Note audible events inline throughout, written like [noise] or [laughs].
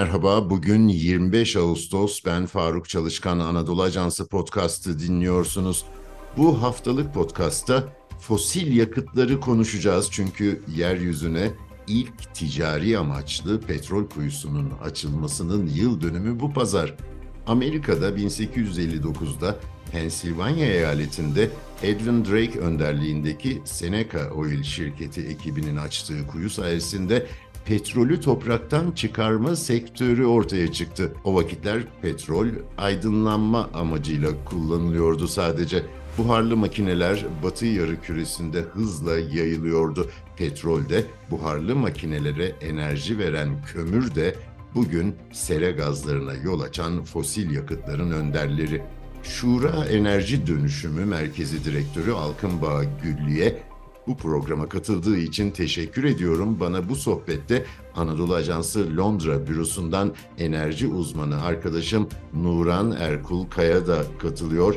Merhaba, bugün 25 Ağustos. Ben Faruk Çalışkan Anadolu Ajansı podcast'ı dinliyorsunuz. Bu haftalık podcast'ta fosil yakıtları konuşacağız çünkü yeryüzüne ilk ticari amaçlı petrol kuyusunun açılmasının yıl dönümü bu pazar. Amerika'da 1859'da Pennsylvania eyaletinde Edwin Drake önderliğindeki Seneca Oil şirketi ekibinin açtığı kuyu sayesinde petrolü topraktan çıkarma sektörü ortaya çıktı. O vakitler petrol aydınlanma amacıyla kullanılıyordu sadece. Buharlı makineler batı yarı küresinde hızla yayılıyordu. Petrol de buharlı makinelere enerji veren kömür de bugün sera gazlarına yol açan fosil yakıtların önderleri. Şura Enerji Dönüşümü Merkezi Direktörü Alkınbağ Güllü'ye bu programa katıldığı için teşekkür ediyorum. Bana bu sohbette Anadolu Ajansı Londra bürosundan enerji uzmanı arkadaşım Nuran Erkul Kaya da katılıyor.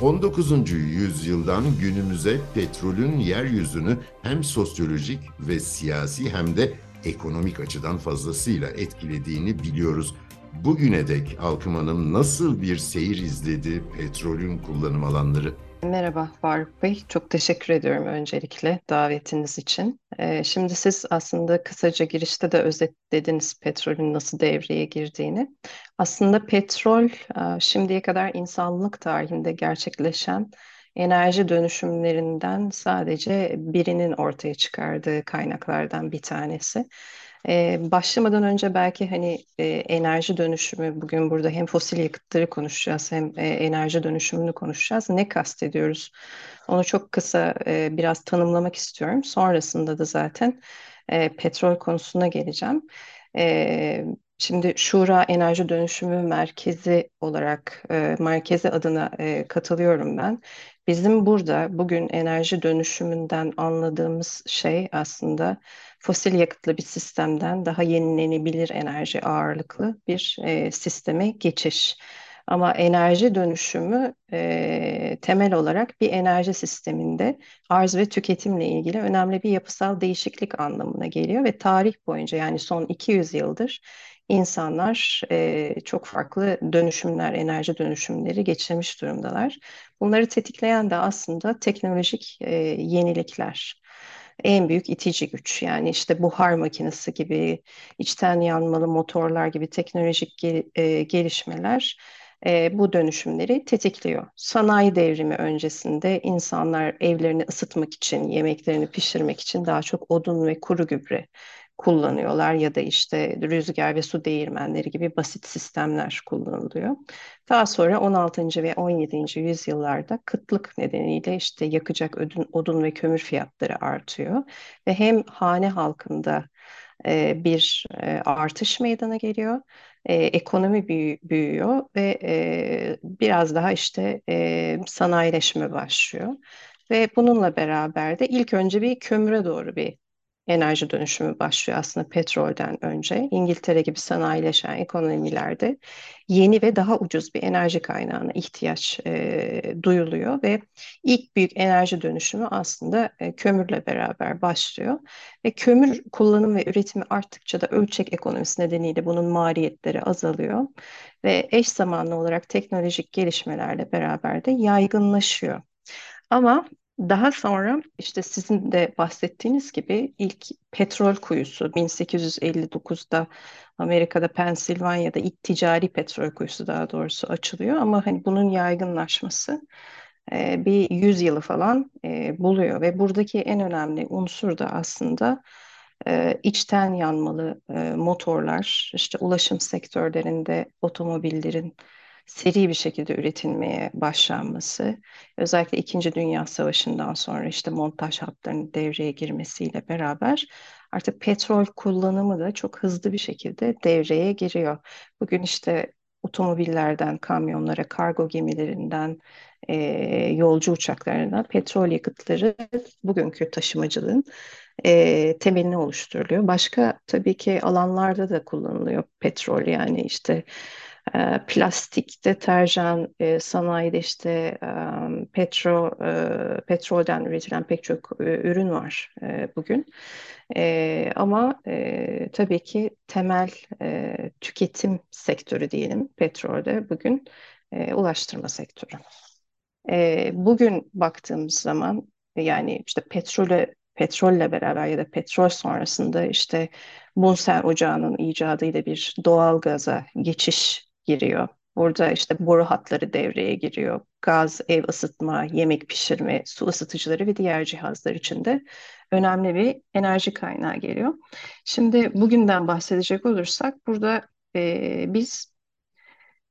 19. yüzyıldan günümüze petrolün yeryüzünü hem sosyolojik ve siyasi hem de ekonomik açıdan fazlasıyla etkilediğini biliyoruz. Bugüne dek Alkım Hanım nasıl bir seyir izledi petrolün kullanım alanları? Merhaba Faruk Bey, çok teşekkür ediyorum öncelikle davetiniz için. Ee, şimdi siz aslında kısaca girişte de özetlediniz petrolün nasıl devreye girdiğini. Aslında petrol e, şimdiye kadar insanlık tarihinde gerçekleşen enerji dönüşümlerinden sadece birinin ortaya çıkardığı kaynaklardan bir tanesi. Ee, başlamadan önce belki hani e, enerji dönüşümü bugün burada hem fosil yakıtları konuşacağız hem e, enerji dönüşümünü konuşacağız. Ne kastediyoruz? Onu çok kısa e, biraz tanımlamak istiyorum. Sonrasında da zaten e, petrol konusuna geleceğim. E, Şimdi Şura Enerji Dönüşümü Merkezi olarak e, merkezi adına e, katılıyorum ben. Bizim burada bugün enerji dönüşümünden anladığımız şey aslında fosil yakıtlı bir sistemden daha yenilenebilir enerji ağırlıklı bir e, sisteme geçiş. Ama enerji dönüşümü e, temel olarak bir enerji sisteminde arz ve tüketimle ilgili önemli bir yapısal değişiklik anlamına geliyor ve tarih boyunca yani son 200 yıldır insanlar e, çok farklı dönüşümler, enerji dönüşümleri geçirmiş durumdalar. Bunları tetikleyen de aslında teknolojik e, yenilikler en büyük itici güç. Yani işte buhar makinesi gibi, içten yanmalı motorlar gibi teknolojik gel e, gelişmeler e, bu dönüşümleri tetikliyor. Sanayi devrimi öncesinde insanlar evlerini ısıtmak için, yemeklerini pişirmek için daha çok odun ve kuru gübre kullanıyorlar ya da işte rüzgar ve su değirmenleri gibi basit sistemler kullanılıyor. Daha sonra 16. ve 17. yüzyıllarda kıtlık nedeniyle işte yakacak odun, odun ve kömür fiyatları artıyor ve hem hane halkında e, bir e, artış meydana geliyor, e, ekonomi büyü, büyüyor ve e, biraz daha işte e, sanayileşme başlıyor. Ve bununla beraber de ilk önce bir kömüre doğru bir enerji dönüşümü başlıyor aslında petrolden önce. İngiltere gibi sanayileşen ekonomilerde yeni ve daha ucuz bir enerji kaynağına ihtiyaç e, duyuluyor ve ilk büyük enerji dönüşümü aslında e, kömürle beraber başlıyor. Ve kömür kullanım ve üretimi arttıkça da ölçek ekonomisi nedeniyle bunun maliyetleri azalıyor ve eş zamanlı olarak teknolojik gelişmelerle beraber de yaygınlaşıyor. Ama daha sonra işte sizin de bahsettiğiniz gibi ilk petrol kuyusu 1859'da Amerika'da Pensilvanya'da ilk ticari petrol kuyusu daha doğrusu açılıyor. Ama hani bunun yaygınlaşması e, bir yüzyılı falan e, buluyor. Ve buradaki en önemli unsur da aslında e, içten yanmalı e, motorlar. İşte ulaşım sektörlerinde otomobillerin seri bir şekilde üretilmeye başlanması, özellikle İkinci Dünya Savaşı'ndan sonra işte montaj hatlarının devreye girmesiyle beraber artık petrol kullanımı da çok hızlı bir şekilde devreye giriyor. Bugün işte otomobillerden, kamyonlara, kargo gemilerinden, e, yolcu uçaklarına petrol yakıtları bugünkü taşımacılığın e, temelini oluşturuluyor. Başka tabii ki alanlarda da kullanılıyor petrol yani işte e, plastik, deterjan, e, sanayide işte e, petro, e, petrolden üretilen pek çok e, ürün var e, bugün. E, ama e, tabii ki temel e, tüketim sektörü diyelim petrolde bugün e, ulaştırma sektörü. E, bugün baktığımız zaman yani işte petrole petrolle beraber ya da petrol sonrasında işte Bunsen ocağının icadıyla bir doğal gaza geçiş giriyor. Burada işte boru hatları devreye giriyor. Gaz, ev ısıtma, yemek pişirme, su ısıtıcıları ve diğer cihazlar için de önemli bir enerji kaynağı geliyor. Şimdi bugünden bahsedecek olursak burada e, biz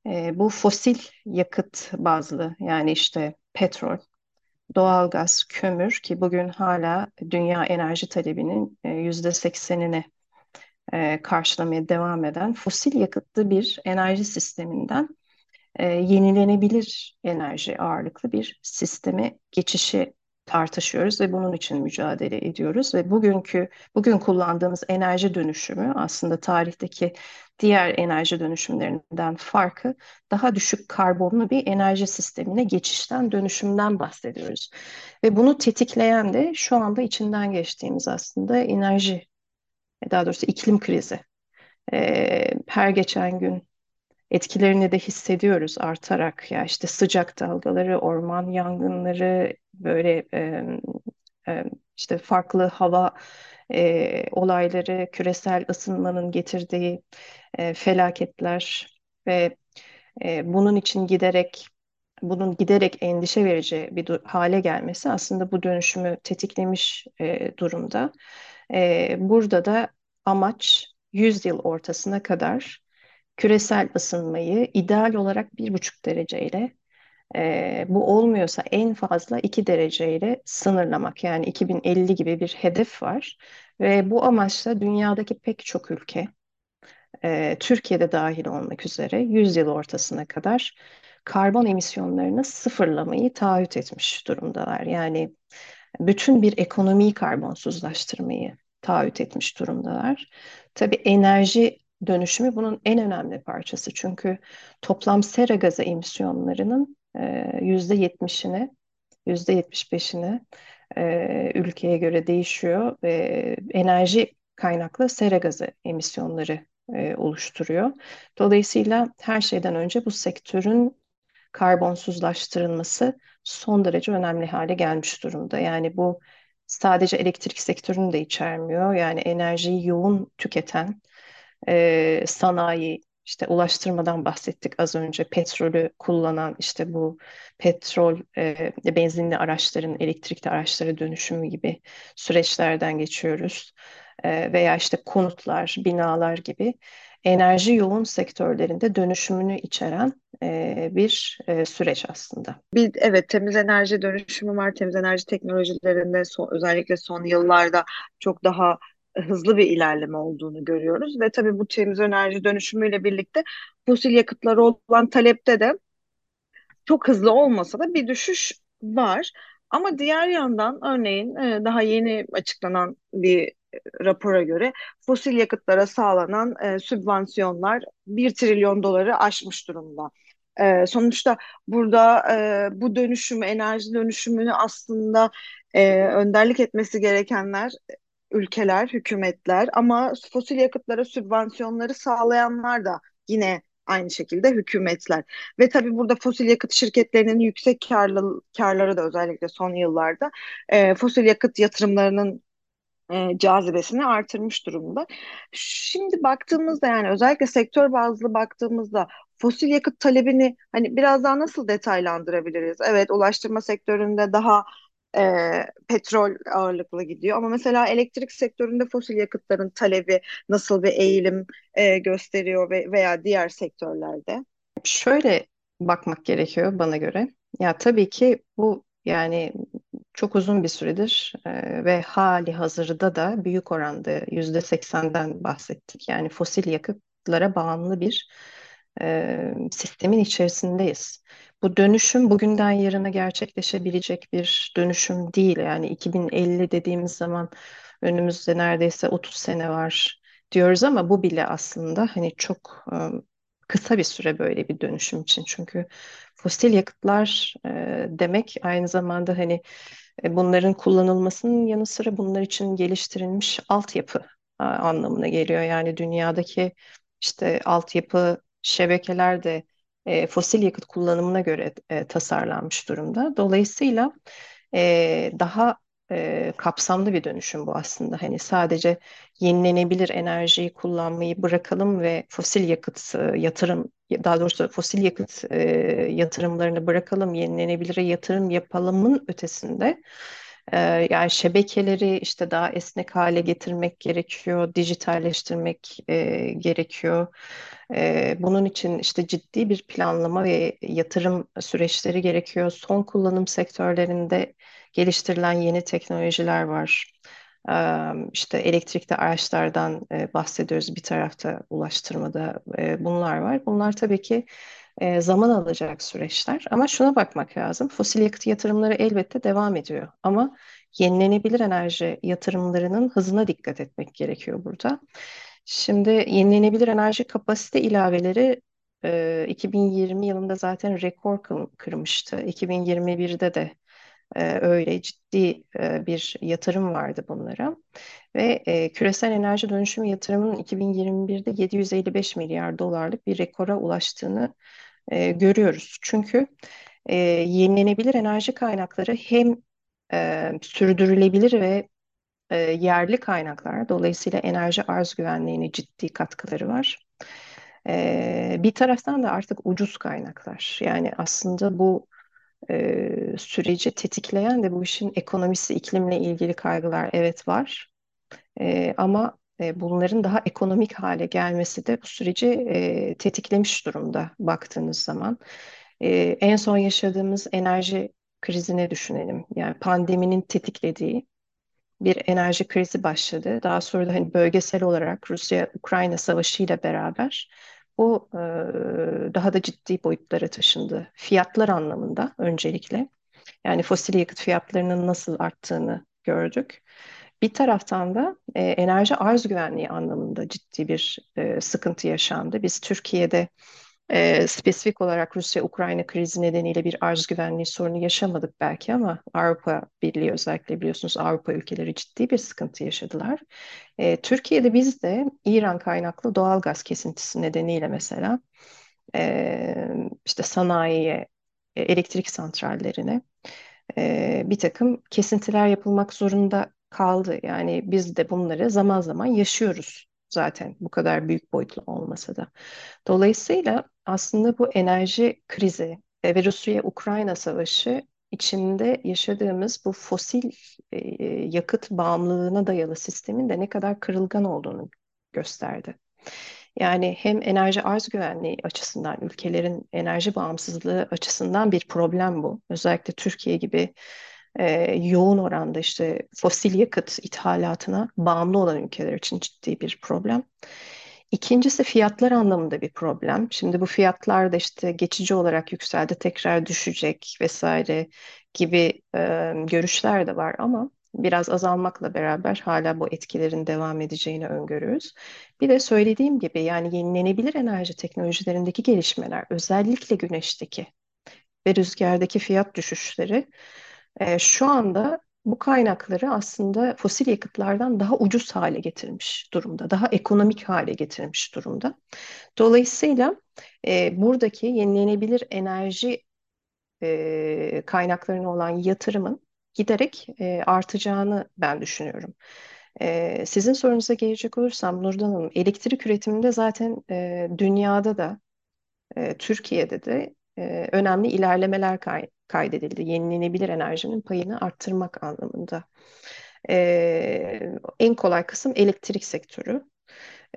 e, bu fosil yakıt bazlı yani işte petrol, doğalgaz, kömür ki bugün hala dünya enerji talebinin e, yüzde seksenini e, karşılamaya devam eden fosil yakıtlı bir enerji sisteminden e, yenilenebilir enerji ağırlıklı bir sisteme geçişi tartışıyoruz ve bunun için mücadele ediyoruz ve bugünkü bugün kullandığımız enerji dönüşümü aslında tarihteki diğer enerji dönüşümlerinden farkı daha düşük karbonlu bir enerji sistemine geçişten dönüşümden bahsediyoruz. Ve bunu tetikleyen de şu anda içinden geçtiğimiz aslında enerji daha doğrusu iklim krizi. Ee, her geçen gün etkilerini de hissediyoruz artarak ya işte sıcak dalgaları, orman yangınları, böyle e, e, işte farklı hava e, olayları, küresel ısınmanın getirdiği e, felaketler ve e, bunun için giderek bunun giderek endişe verici bir hale gelmesi aslında bu dönüşümü tetiklemiş e, durumda. E, burada da amaç 100 yıl ortasına kadar küresel ısınmayı ideal olarak bir buçuk dereceyle e, bu olmuyorsa en fazla 2 dereceyle sınırlamak. Yani 2050 gibi bir hedef var ve bu amaçla dünyadaki pek çok ülke e, Türkiye'de dahil olmak üzere 100 yıl ortasına kadar karbon emisyonlarını sıfırlamayı taahhüt etmiş durumdalar. Yani bütün bir ekonomiyi karbonsuzlaştırmayı taahhüt etmiş durumdalar. Tabii enerji dönüşümü bunun en önemli parçası. Çünkü toplam sera gazı emisyonlarının e, yüzde yetmişini, yüzde yetmiş beşini e, ülkeye göre değişiyor ve enerji kaynaklı sera gazı emisyonları e, oluşturuyor. Dolayısıyla her şeyden önce bu sektörün karbonsuzlaştırılması son derece önemli hale gelmiş durumda. Yani bu sadece elektrik sektörünü de içermiyor. Yani enerjiyi yoğun tüketen e, sanayi, işte ulaştırmadan bahsettik az önce. Petrolü kullanan işte bu petrol, e, benzinli araçların elektrikli araçlara dönüşümü gibi süreçlerden geçiyoruz. E, veya işte konutlar, binalar gibi enerji yoğun sektörlerinde dönüşümünü içeren bir süreç aslında. Bir, evet temiz enerji dönüşümü var. Temiz enerji teknolojilerinde son, özellikle son yıllarda çok daha hızlı bir ilerleme olduğunu görüyoruz ve tabii bu temiz enerji dönüşümüyle birlikte fosil yakıtlara olan talepte de çok hızlı olmasa da bir düşüş var. Ama diğer yandan örneğin daha yeni açıklanan bir rapora göre fosil yakıtlara sağlanan e, sübvansiyonlar 1 trilyon doları aşmış durumda. E, sonuçta burada e, bu dönüşümü, enerji dönüşümünü aslında e, önderlik etmesi gerekenler ülkeler, hükümetler ama fosil yakıtlara sübvansiyonları sağlayanlar da yine aynı şekilde hükümetler. Ve tabii burada fosil yakıt şirketlerinin yüksek karlı, karları da özellikle son yıllarda e, fosil yakıt yatırımlarının e, cazibesini artırmış durumda. Şimdi baktığımızda yani özellikle sektör bazlı baktığımızda fosil yakıt talebini hani biraz daha nasıl detaylandırabiliriz? Evet ulaştırma sektöründe daha e, petrol ağırlıklı gidiyor ama mesela elektrik sektöründe fosil yakıtların talebi nasıl bir eğilim e, gösteriyor ve veya diğer sektörlerde? Şöyle bakmak gerekiyor bana göre. Ya tabii ki bu yani çok uzun bir süredir e, ve hali hazırda da büyük oranda yüzde seksenden bahsettik. Yani fosil yakıtlara bağımlı bir e, sistemin içerisindeyiz. Bu dönüşüm bugünden yarına gerçekleşebilecek bir dönüşüm değil. Yani 2050 dediğimiz zaman önümüzde neredeyse 30 sene var diyoruz ama bu bile aslında hani çok kısa bir süre böyle bir dönüşüm için. Çünkü fosil yakıtlar e, demek aynı zamanda hani e, bunların kullanılmasının yanı sıra bunlar için geliştirilmiş altyapı anlamına geliyor. Yani dünyadaki işte altyapı şebekeler de e, fosil yakıt kullanımına göre e, tasarlanmış durumda. Dolayısıyla e, daha e, kapsamlı bir dönüşüm bu aslında. Hani sadece yenilenebilir enerjiyi kullanmayı bırakalım ve fosil yakıt e, yatırım, daha doğrusu fosil yakıt e, yatırımlarını bırakalım, yenilenebilire yatırım yapalımın ötesinde e, yani şebekeleri işte daha esnek hale getirmek gerekiyor, dijitalleştirmek e, gerekiyor. E, bunun için işte ciddi bir planlama ve yatırım süreçleri gerekiyor. Son kullanım sektörlerinde geliştirilen yeni teknolojiler var. İşte elektrikli araçlardan bahsediyoruz bir tarafta ulaştırmada bunlar var. Bunlar tabii ki zaman alacak süreçler ama şuna bakmak lazım. Fosil yakıt yatırımları elbette devam ediyor ama yenilenebilir enerji yatırımlarının hızına dikkat etmek gerekiyor burada. Şimdi yenilenebilir enerji kapasite ilaveleri 2020 yılında zaten rekor kırmıştı. 2021'de de e, öyle ciddi e, bir yatırım vardı bunlara. Ve e, küresel enerji dönüşümü yatırımının 2021'de 755 milyar dolarlık bir rekora ulaştığını e, görüyoruz. Çünkü e, yenilenebilir enerji kaynakları hem sürdürülebilir ve yerli kaynaklar. Dolayısıyla enerji arz güvenliğine ciddi katkıları var. Bir taraftan da artık ucuz kaynaklar. Yani aslında bu e, süreci tetikleyen de bu işin ekonomisi, iklimle ilgili kaygılar evet var. E, ama e, bunların daha ekonomik hale gelmesi de bu süreci e, tetiklemiş durumda baktığınız zaman. E, en son yaşadığımız enerji krizine düşünelim. Yani pandeminin tetiklediği bir enerji krizi başladı. Daha sonra da hani bölgesel olarak Rusya-Ukrayna savaşı ile beraber bu e, daha da ciddi boyutlara taşındı. Fiyatlar anlamında öncelikle. Yani fosil yakıt fiyatlarının nasıl arttığını gördük. Bir taraftan da e, enerji arz güvenliği anlamında ciddi bir e, sıkıntı yaşandı. Biz Türkiye'de e, spesifik olarak Rusya-Ukrayna krizi nedeniyle bir arz güvenliği sorunu yaşamadık belki ama Avrupa Birliği özellikle biliyorsunuz Avrupa ülkeleri ciddi bir sıkıntı yaşadılar. E, Türkiye'de biz de İran kaynaklı doğal gaz kesintisi nedeniyle mesela e, işte sanayiye, e, elektrik santrallerine e, bir takım kesintiler yapılmak zorunda kaldı. Yani biz de bunları zaman zaman yaşıyoruz zaten bu kadar büyük boyutlu olmasa da. Dolayısıyla aslında bu enerji krizi ve Rusya-Ukrayna savaşı içinde yaşadığımız bu fosil e, yakıt bağımlılığına dayalı sistemin de ne kadar kırılgan olduğunu gösterdi. Yani hem enerji arz güvenliği açısından, ülkelerin enerji bağımsızlığı açısından bir problem bu. Özellikle Türkiye gibi e, yoğun oranda işte fosil yakıt ithalatına bağımlı olan ülkeler için ciddi bir problem. İkincisi fiyatlar anlamında bir problem. Şimdi bu fiyatlar da işte geçici olarak yükseldi, tekrar düşecek vesaire gibi e, görüşler de var ama biraz azalmakla beraber hala bu etkilerin devam edeceğini öngörüyoruz. Bir de söylediğim gibi yani yenilenebilir enerji teknolojilerindeki gelişmeler özellikle güneşteki ve rüzgardaki fiyat düşüşleri e, şu anda bu kaynakları aslında fosil yakıtlardan daha ucuz hale getirmiş durumda, daha ekonomik hale getirmiş durumda. Dolayısıyla e, buradaki yenilenebilir enerji e, kaynaklarına olan yatırımın giderek e, artacağını ben düşünüyorum. E, sizin sorunuza gelecek olursam Nurdan Hanım, elektrik üretiminde zaten e, dünyada da e, Türkiye'de de e, önemli ilerlemeler kay kaydedildi. Yenilenebilir enerjinin payını arttırmak anlamında. E, en kolay kısım elektrik sektörü.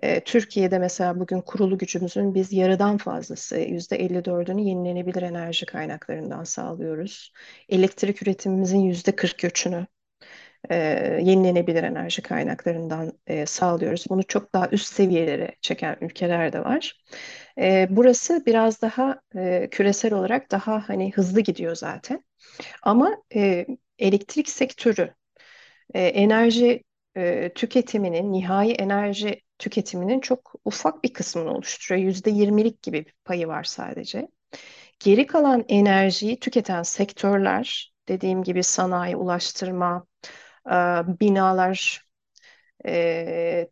E, Türkiye'de mesela bugün kurulu gücümüzün biz yarıdan fazlası, %54'ünü yenilenebilir enerji kaynaklarından sağlıyoruz. Elektrik üretimimizin %43'ünü e, yenilenebilir enerji kaynaklarından e, sağlıyoruz. Bunu çok daha üst seviyelere çeken ülkeler de var. E, burası biraz daha e, küresel olarak daha hani hızlı gidiyor zaten. Ama e, elektrik sektörü, e, enerji e, tüketiminin, nihai enerji tüketiminin çok ufak bir kısmını oluşturuyor. Yüzde yirmilik gibi bir payı var sadece. Geri kalan enerjiyi tüketen sektörler, dediğim gibi sanayi, ulaştırma, binalar,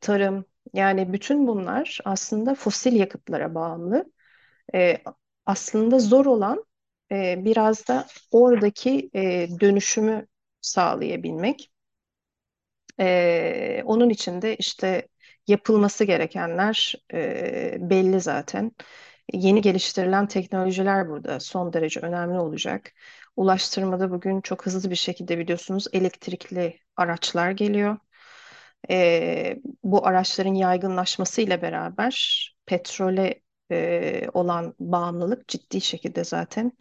tarım, yani bütün bunlar aslında fosil yakıtlara bağımlı. Aslında zor olan biraz da oradaki dönüşümü sağlayabilmek. Onun için de işte yapılması gerekenler belli zaten. Yeni geliştirilen teknolojiler burada son derece önemli olacak. Ulaştırmada bugün çok hızlı bir şekilde biliyorsunuz elektrikli araçlar geliyor. E, bu araçların yaygınlaşmasıyla beraber petrole e, olan bağımlılık ciddi şekilde zaten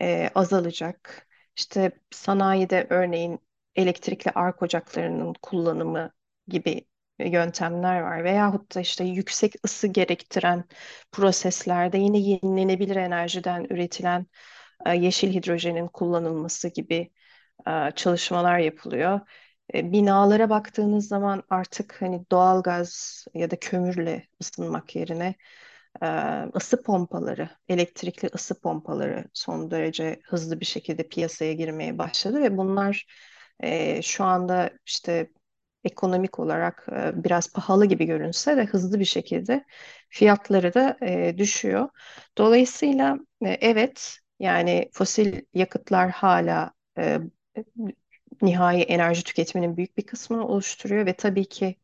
e, azalacak. İşte sanayide örneğin elektrikli ark ocaklarının kullanımı gibi yöntemler var. Veyahut da işte yüksek ısı gerektiren proseslerde yine yenilenebilir enerjiden üretilen e, yeşil hidrojenin kullanılması gibi e, çalışmalar yapılıyor. E, binalara baktığınız zaman artık hani doğal gaz ya da kömürle ısınmak yerine ısı pompaları, elektrikli ısı pompaları son derece hızlı bir şekilde piyasaya girmeye başladı ve bunlar şu anda işte ekonomik olarak e, biraz pahalı gibi görünse de hızlı bir şekilde fiyatları da e, düşüyor. Dolayısıyla e, evet yani fosil yakıtlar hala nihai enerji tüketiminin büyük bir kısmını oluşturuyor ve tabii ki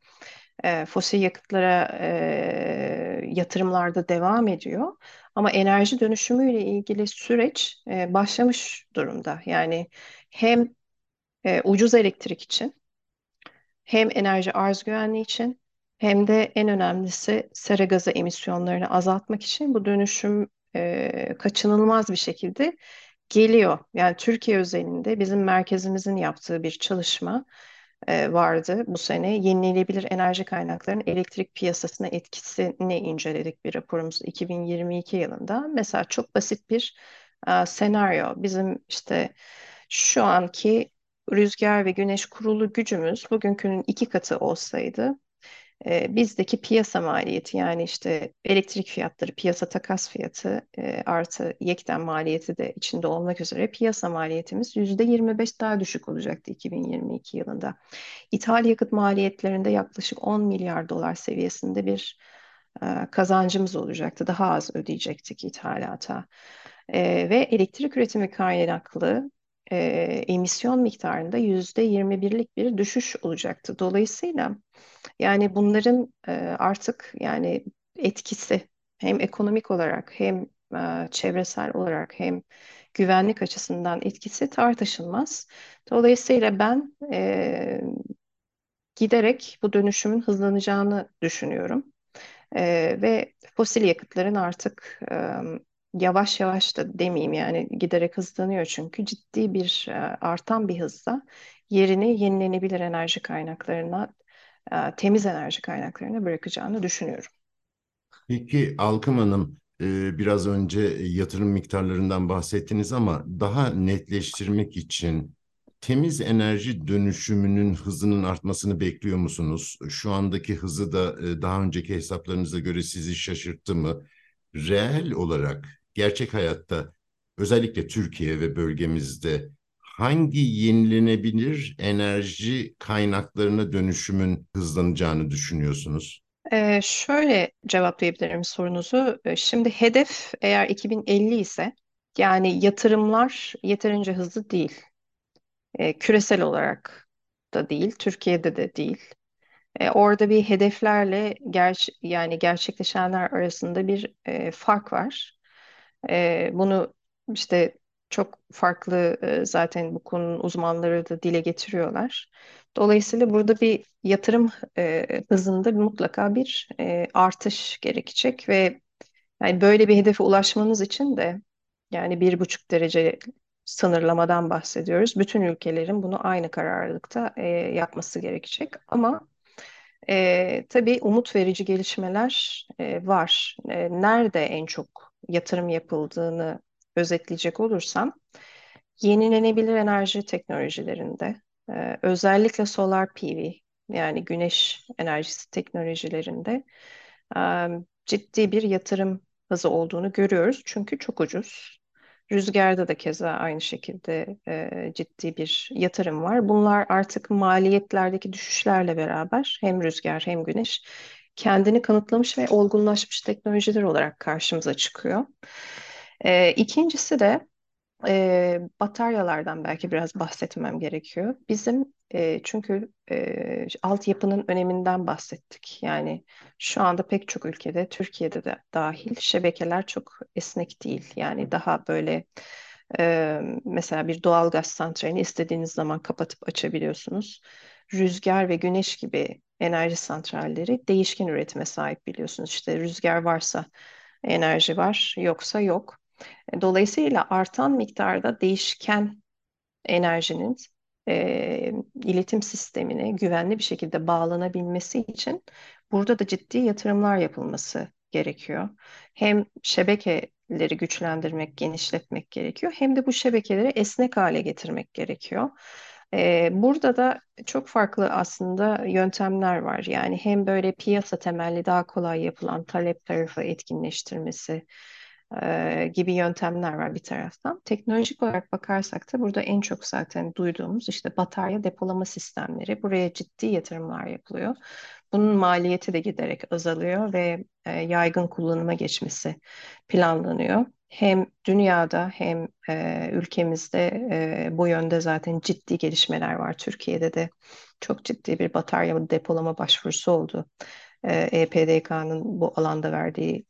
fosil yakıtlara e, yatırımlarda devam ediyor. Ama enerji dönüşümüyle ilgili süreç başlamış durumda. Yani hem ucuz elektrik için hem enerji arz güvenliği için hem de en önemlisi sera gazı emisyonlarını azaltmak için bu dönüşüm e, kaçınılmaz bir şekilde geliyor. Yani Türkiye özelinde bizim merkezimizin yaptığı bir çalışma e, vardı bu sene. Yenilenebilir enerji kaynaklarının elektrik piyasasına etkisini inceledik bir raporumuz 2022 yılında. Mesela çok basit bir e, senaryo. Bizim işte şu anki rüzgar ve güneş kurulu gücümüz bugünkünün iki katı olsaydı e, bizdeki piyasa maliyeti yani işte elektrik fiyatları, piyasa takas fiyatı e, artı yekten maliyeti de içinde olmak üzere piyasa maliyetimiz %25 daha düşük olacaktı 2022 yılında. İthal yakıt maliyetlerinde yaklaşık 10 milyar dolar seviyesinde bir e, kazancımız olacaktı. Daha az ödeyecektik ithalata. E, ve elektrik üretimi kaynaklı e, emisyon miktarında yüzde 21'lik bir düşüş olacaktı. Dolayısıyla yani bunların e, artık yani etkisi hem ekonomik olarak hem e, çevresel olarak hem güvenlik açısından etkisi tartışılmaz. Dolayısıyla ben e, giderek bu dönüşümün hızlanacağını düşünüyorum. E, ve fosil yakıtların artık e, yavaş yavaş da demeyeyim yani giderek hızlanıyor çünkü ciddi bir e, artan bir hızla yerini yenilenebilir enerji kaynaklarına, e, temiz enerji kaynaklarına bırakacağını düşünüyorum. Peki Alkım Hanım, e, biraz önce yatırım miktarlarından bahsettiniz ama daha netleştirmek için temiz enerji dönüşümünün hızının artmasını bekliyor musunuz? Şu andaki hızı da daha önceki hesaplarınıza göre sizi şaşırttı mı? Reel olarak gerçek hayatta özellikle Türkiye ve bölgemizde hangi yenilenebilir enerji kaynaklarına dönüşümün hızlanacağını düşünüyorsunuz? Ee, şöyle cevaplayabilirim sorunuzu. Ee, şimdi hedef eğer 2050 ise yani yatırımlar yeterince hızlı değil. Ee, küresel olarak da değil, Türkiye'de de değil. Ee, orada bir hedeflerle ger yani gerçekleşenler arasında bir e, fark var. E, bunu işte çok farklı e, zaten bu konunun uzmanları da dile getiriyorlar. Dolayısıyla burada bir yatırım e, hızında mutlaka bir e, artış gerekecek ve yani böyle bir hedefe ulaşmanız için de yani bir buçuk derece sınırlamadan bahsediyoruz. Bütün ülkelerin bunu aynı kararlılıkta e, yapması gerekecek. Ama e, tabii umut verici gelişmeler e, var. E, nerede en çok yatırım yapıldığını özetleyecek olursam, yenilenebilir enerji teknolojilerinde, e, özellikle solar PV, yani güneş enerjisi teknolojilerinde e, ciddi bir yatırım hızı olduğunu görüyoruz. Çünkü çok ucuz. Rüzgarda da keza aynı şekilde e, ciddi bir yatırım var. Bunlar artık maliyetlerdeki düşüşlerle beraber hem rüzgar hem güneş kendini kanıtlamış ve olgunlaşmış teknolojiler olarak karşımıza çıkıyor. E, ikincisi de e, bataryalardan belki biraz bahsetmem gerekiyor. Bizim e, çünkü e, altyapının öneminden bahsettik. Yani şu anda pek çok ülkede, Türkiye'de de dahil şebekeler çok esnek değil. Yani daha böyle e, mesela bir doğal gaz santralini istediğiniz zaman kapatıp açabiliyorsunuz. Rüzgar ve güneş gibi enerji santralleri değişken üretime sahip biliyorsunuz. İşte rüzgar varsa enerji var, yoksa yok. Dolayısıyla artan miktarda değişken enerjinin e, iletim sistemine güvenli bir şekilde bağlanabilmesi için burada da ciddi yatırımlar yapılması gerekiyor. Hem şebekeleri güçlendirmek, genişletmek gerekiyor, hem de bu şebekeleri esnek hale getirmek gerekiyor. Ee, burada da çok farklı aslında yöntemler var. Yani hem böyle piyasa temelli daha kolay yapılan talep tarafı etkinleştirmesi, e, gibi yöntemler var bir taraftan. Teknolojik olarak bakarsak da burada en çok zaten duyduğumuz işte batarya depolama sistemleri. Buraya ciddi yatırımlar yapılıyor. Bunun maliyeti de giderek azalıyor ve e, yaygın kullanıma geçmesi planlanıyor. Hem dünyada hem e, ülkemizde e, bu yönde zaten ciddi gelişmeler var. Türkiye'de de çok ciddi bir batarya depolama başvurusu oldu. E, EPDK'nın bu alanda verdiği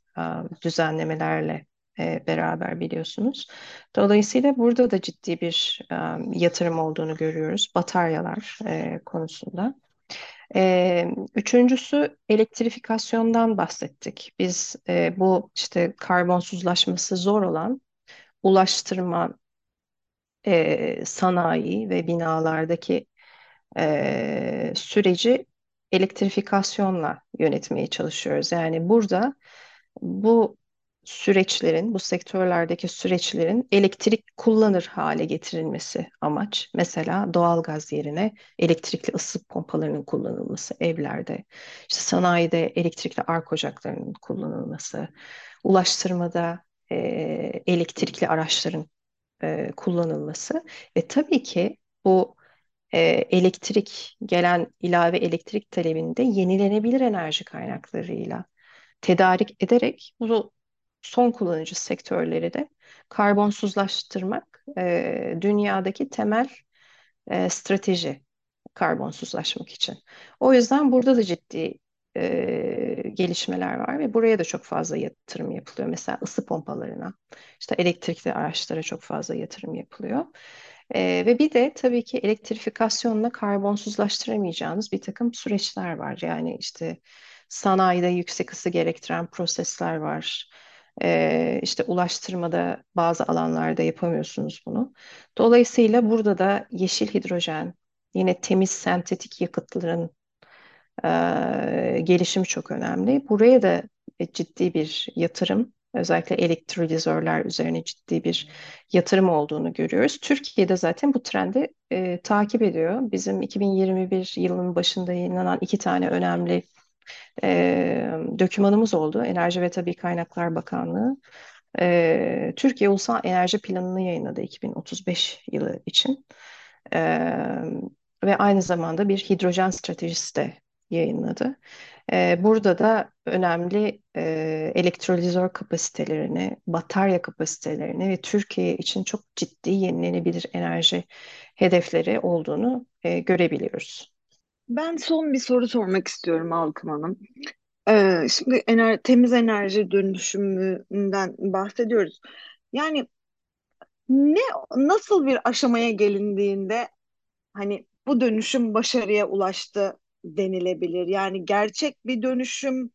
düzenlemelerle beraber biliyorsunuz. Dolayısıyla burada da ciddi bir yatırım olduğunu görüyoruz bataryalar konusunda. Üçüncüsü elektrifikasyondan bahsettik. Biz bu işte karbonsuzlaşması zor olan ulaştırma, sanayi ve binalardaki süreci elektrifikasyonla yönetmeye çalışıyoruz. Yani burada bu süreçlerin, bu sektörlerdeki süreçlerin elektrik kullanır hale getirilmesi amaç. Mesela doğal gaz yerine elektrikli ısı pompalarının kullanılması evlerde, işte sanayide elektrikli ark ocaklarının kullanılması, ulaştırmada e, elektrikli araçların e, kullanılması ve tabii ki bu e, elektrik gelen ilave elektrik talebinde yenilenebilir enerji kaynaklarıyla tedarik ederek bu son kullanıcı sektörleri de karbonsuzlaştırmak e, dünyadaki temel e, strateji karbonsuzlaşmak için. O yüzden burada da ciddi e, gelişmeler var ve buraya da çok fazla yatırım yapılıyor. Mesela ısı pompalarına, işte elektrikli araçlara çok fazla yatırım yapılıyor. E, ve bir de tabii ki elektrifikasyonla karbonsuzlaştıramayacağınız bir takım süreçler var. Yani işte sanayide yüksek ısı gerektiren prosesler var. Ee, işte ulaştırmada bazı alanlarda yapamıyorsunuz bunu. Dolayısıyla burada da yeşil hidrojen, yine temiz sentetik yakıtların e, gelişimi çok önemli. Buraya da ciddi bir yatırım, özellikle elektrolizörler üzerine ciddi bir yatırım olduğunu görüyoruz. Türkiye'de zaten bu trendi e, takip ediyor. Bizim 2021 yılının başında yayınlanan iki tane önemli e, dökümanımız oldu. Enerji ve Tabi Kaynaklar Bakanlığı. E, Türkiye Ulusal Enerji Planı'nı yayınladı 2035 yılı için. E, ve aynı zamanda bir hidrojen stratejisi de yayınladı. E, burada da önemli e, elektrolizör kapasitelerini, batarya kapasitelerini ve Türkiye için çok ciddi yenilenebilir enerji hedefleri olduğunu e, görebiliyoruz. Ben son bir soru sormak istiyorum Alkım Hanım. Ee, şimdi ener temiz enerji dönüşümünden bahsediyoruz. Yani ne nasıl bir aşamaya gelindiğinde hani bu dönüşüm başarıya ulaştı denilebilir? Yani gerçek bir dönüşüm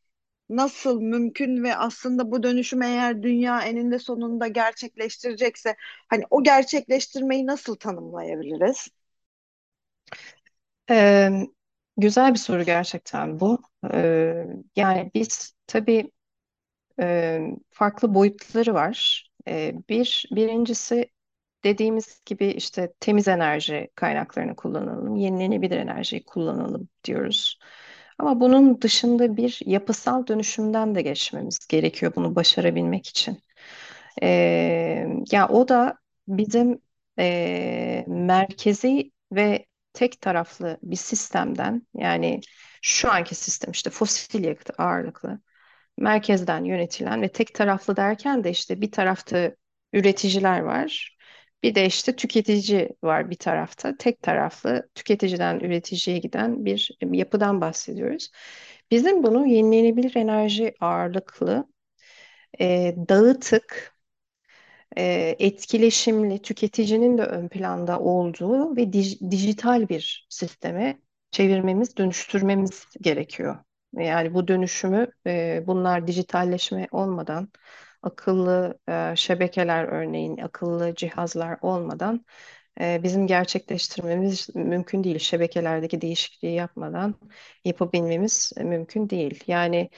nasıl mümkün ve aslında bu dönüşüm eğer dünya eninde sonunda gerçekleştirecekse hani o gerçekleştirmeyi nasıl tanımlayabiliriz? Ee, güzel bir soru gerçekten bu. Ee, yani biz tabii e, farklı boyutları var. Ee, bir birincisi dediğimiz gibi işte temiz enerji kaynaklarını kullanalım, yenilenebilir enerjiyi kullanalım diyoruz. Ama bunun dışında bir yapısal dönüşümden de geçmemiz gerekiyor bunu başarabilmek için. Ee, ya o da bizim e, merkezi ve tek taraflı bir sistemden yani şu anki sistem işte fosil yakıt ağırlıklı merkezden yönetilen ve tek taraflı derken de işte bir tarafta üreticiler var. Bir de işte tüketici var bir tarafta. Tek taraflı tüketiciden üreticiye giden bir yapıdan bahsediyoruz. Bizim bunu yenilenebilir enerji ağırlıklı, e, dağıtık, e, etkileşimli, tüketicinin de ön planda olduğu ve dij- dijital bir sisteme çevirmemiz, dönüştürmemiz gerekiyor. Yani bu dönüşümü e, bunlar dijitalleşme olmadan, akıllı e, şebekeler örneğin, akıllı cihazlar olmadan e, bizim gerçekleştirmemiz mümkün değil. Şebekelerdeki değişikliği yapmadan yapabilmemiz mümkün değil. Yani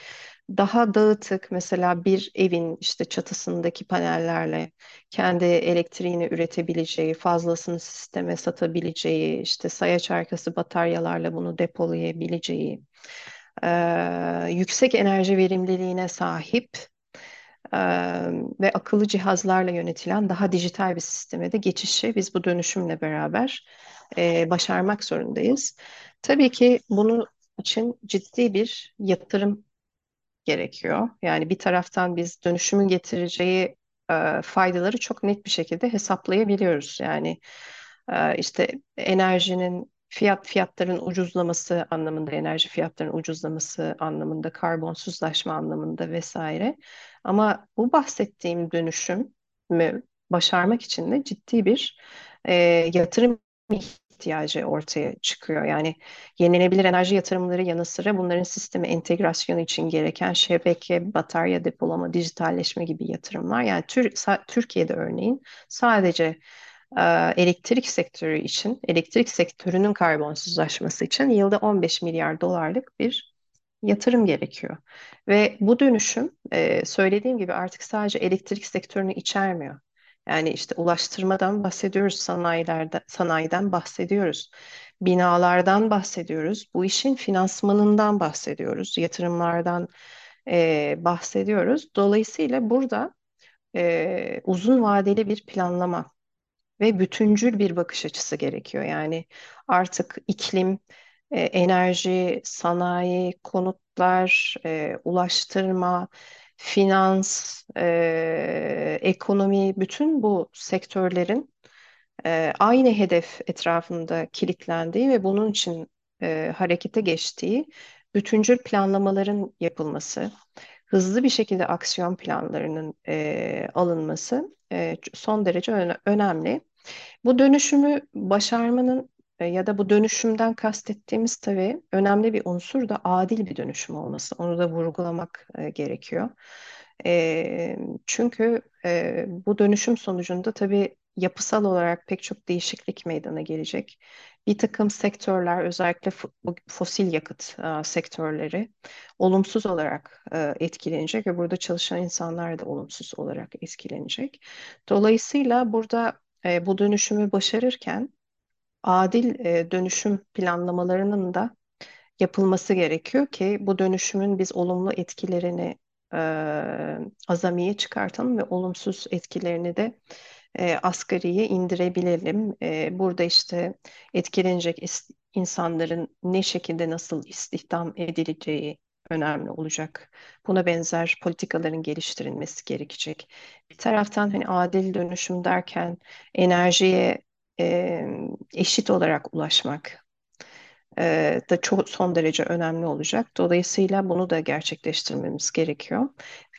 daha dağıtık mesela bir evin işte çatısındaki panellerle kendi elektriğini üretebileceği, fazlasını sisteme satabileceği, işte sayaç arkası bataryalarla bunu depolayabileceği, e, yüksek enerji verimliliğine sahip e, ve akıllı cihazlarla yönetilen daha dijital bir sisteme de geçişi biz bu dönüşümle beraber e, başarmak zorundayız. Tabii ki bunun için ciddi bir yatırım gerekiyor. Yani bir taraftan biz dönüşümün getireceği e, faydaları çok net bir şekilde hesaplayabiliyoruz. Yani e, işte enerjinin fiyat fiyatların ucuzlaması anlamında, enerji fiyatlarının ucuzlaması anlamında, karbonsuzlaşma anlamında vesaire. Ama bu bahsettiğim dönüşümü başarmak için de ciddi bir e, yatırım ihtiyacı ortaya çıkıyor. Yani yenilenebilir enerji yatırımları yanı sıra bunların sisteme entegrasyonu için gereken şebeke, batarya depolama, dijitalleşme gibi yatırımlar. Yani tür, Türkiye'de örneğin sadece elektrik sektörü için, elektrik sektörünün karbonsuzlaşması için yılda 15 milyar dolarlık bir yatırım gerekiyor. Ve bu dönüşüm söylediğim gibi artık sadece elektrik sektörünü içermiyor. Yani işte ulaştırmadan bahsediyoruz, sanayilerde, sanayiden bahsediyoruz, binalardan bahsediyoruz, bu işin finansmanından bahsediyoruz, yatırımlardan e, bahsediyoruz. Dolayısıyla burada e, uzun vadeli bir planlama ve bütüncül bir bakış açısı gerekiyor. Yani artık iklim, e, enerji, sanayi, konutlar, e, ulaştırma, finans, e, ekonomi, bütün bu sektörlerin e, aynı hedef etrafında kilitlendiği ve bunun için e, harekete geçtiği bütüncül planlamaların yapılması, hızlı bir şekilde aksiyon planlarının e, alınması e, son derece öne önemli. Bu dönüşümü başarmanın ya da bu dönüşümden kastettiğimiz tabii önemli bir unsur da adil bir dönüşüm olması. Onu da vurgulamak e, gerekiyor. E, çünkü e, bu dönüşüm sonucunda tabii yapısal olarak pek çok değişiklik meydana gelecek. Bir takım sektörler özellikle fosil yakıt e, sektörleri olumsuz olarak e, etkilenecek ve burada çalışan insanlar da olumsuz olarak etkilenecek. Dolayısıyla burada e, bu dönüşümü başarırken adil e, dönüşüm planlamalarının da yapılması gerekiyor ki bu dönüşümün biz olumlu etkilerini e, azamiye çıkartalım ve olumsuz etkilerini de e, asgariye indirebilelim. E, burada işte etkilenecek insanların ne şekilde nasıl istihdam edileceği önemli olacak. Buna benzer politikaların geliştirilmesi gerekecek. Bir taraftan hani adil dönüşüm derken enerjiye e, eşit olarak ulaşmak e, da çok son derece önemli olacak. Dolayısıyla bunu da gerçekleştirmemiz gerekiyor.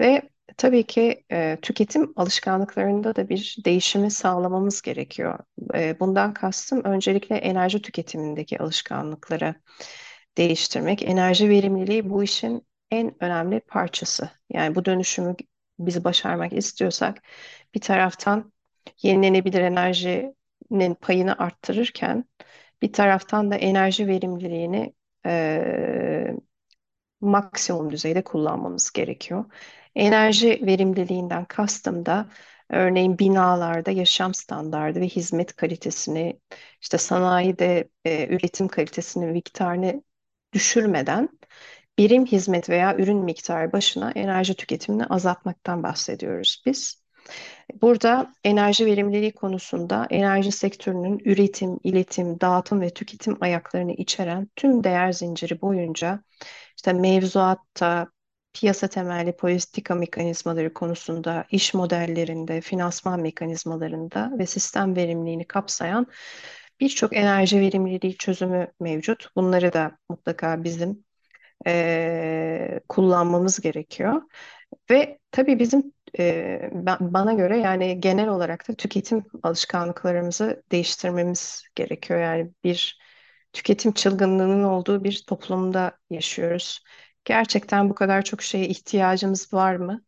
Ve tabii ki e, tüketim alışkanlıklarında da bir değişimi sağlamamız gerekiyor. E, bundan kastım öncelikle enerji tüketimindeki alışkanlıkları değiştirmek. Enerji verimliliği bu işin en önemli parçası. Yani bu dönüşümü biz başarmak istiyorsak bir taraftan yenilenebilir enerjinin payını arttırırken bir taraftan da enerji verimliliğini e, maksimum düzeyde kullanmamız gerekiyor. Enerji verimliliğinden kastım da örneğin binalarda yaşam standardı ve hizmet kalitesini, işte sanayide e, üretim kalitesini, miktarını düşürmeden birim hizmet veya ürün miktarı başına enerji tüketimini azaltmaktan bahsediyoruz biz. Burada enerji verimliliği konusunda enerji sektörünün üretim, iletim, dağıtım ve tüketim ayaklarını içeren tüm değer zinciri boyunca işte mevzuatta, piyasa temelli politika mekanizmaları konusunda, iş modellerinde, finansman mekanizmalarında ve sistem verimliliğini kapsayan birçok enerji verimliliği çözümü mevcut. Bunları da mutlaka bizim e, kullanmamız gerekiyor. Ve tabii bizim e, bana göre yani genel olarak da tüketim alışkanlıklarımızı değiştirmemiz gerekiyor. Yani bir tüketim çılgınlığının olduğu bir toplumda yaşıyoruz. Gerçekten bu kadar çok şeye ihtiyacımız var mı?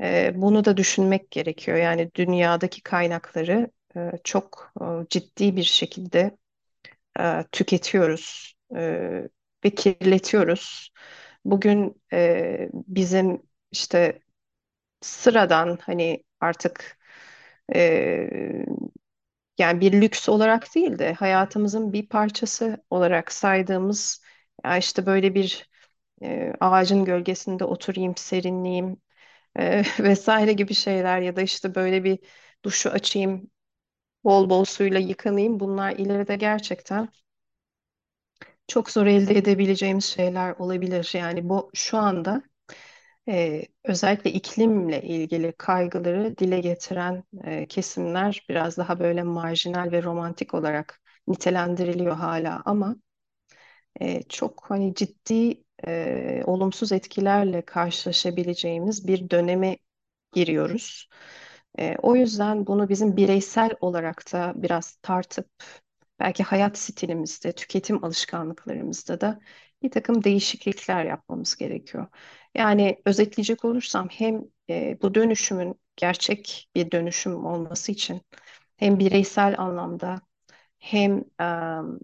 E, bunu da düşünmek gerekiyor. Yani dünyadaki kaynakları e, çok e, ciddi bir şekilde e, tüketiyoruz e, ve kirletiyoruz. Bugün e, bizim işte sıradan hani artık e, yani bir lüks olarak değil de hayatımızın bir parçası olarak saydığımız ya işte böyle bir e, ağacın gölgesinde oturayım, serinleyeyim e, [laughs] vesaire gibi şeyler ya da işte böyle bir duşu açayım, bol bol suyla yıkanayım. Bunlar ileride gerçekten çok zor elde edebileceğimiz şeyler olabilir. Yani bu şu anda e, özellikle iklimle ilgili kaygıları dile getiren e, kesimler biraz daha böyle marjinal ve romantik olarak nitelendiriliyor hala ama e, çok hani ciddi e, olumsuz etkilerle karşılaşabileceğimiz bir döneme giriyoruz. E, o yüzden bunu bizim bireysel olarak da biraz tartıp belki hayat stilimizde, tüketim alışkanlıklarımızda da bir takım değişiklikler yapmamız gerekiyor. Yani özetleyecek olursam hem e, bu dönüşümün gerçek bir dönüşüm olması için hem bireysel anlamda hem e,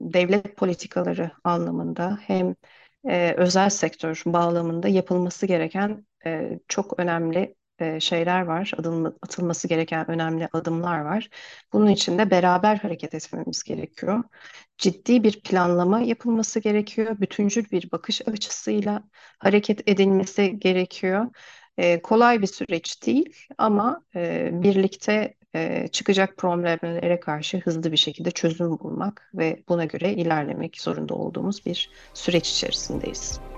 devlet politikaları anlamında hem e, özel sektör bağlamında yapılması gereken e, çok önemli e, şeyler var, adım, atılması gereken önemli adımlar var. Bunun için de beraber hareket etmemiz gerekiyor. Ciddi bir planlama yapılması gerekiyor. Bütüncül bir bakış açısıyla hareket edilmesi gerekiyor. E, kolay bir süreç değil ama e, birlikte e, çıkacak problemlere karşı hızlı bir şekilde çözüm bulmak ve buna göre ilerlemek zorunda olduğumuz bir süreç içerisindeyiz.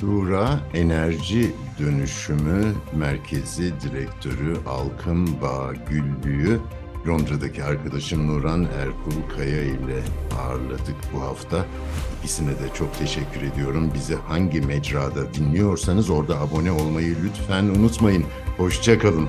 Dura Enerji Dönüşümü Merkezi Direktörü Alkım Bağ Güllü'yü Londra'daki arkadaşım Nuran Erkul Kaya ile ağırladık bu hafta. İkisine de çok teşekkür ediyorum. Bizi hangi mecrada dinliyorsanız orada abone olmayı lütfen unutmayın. Hoşçakalın.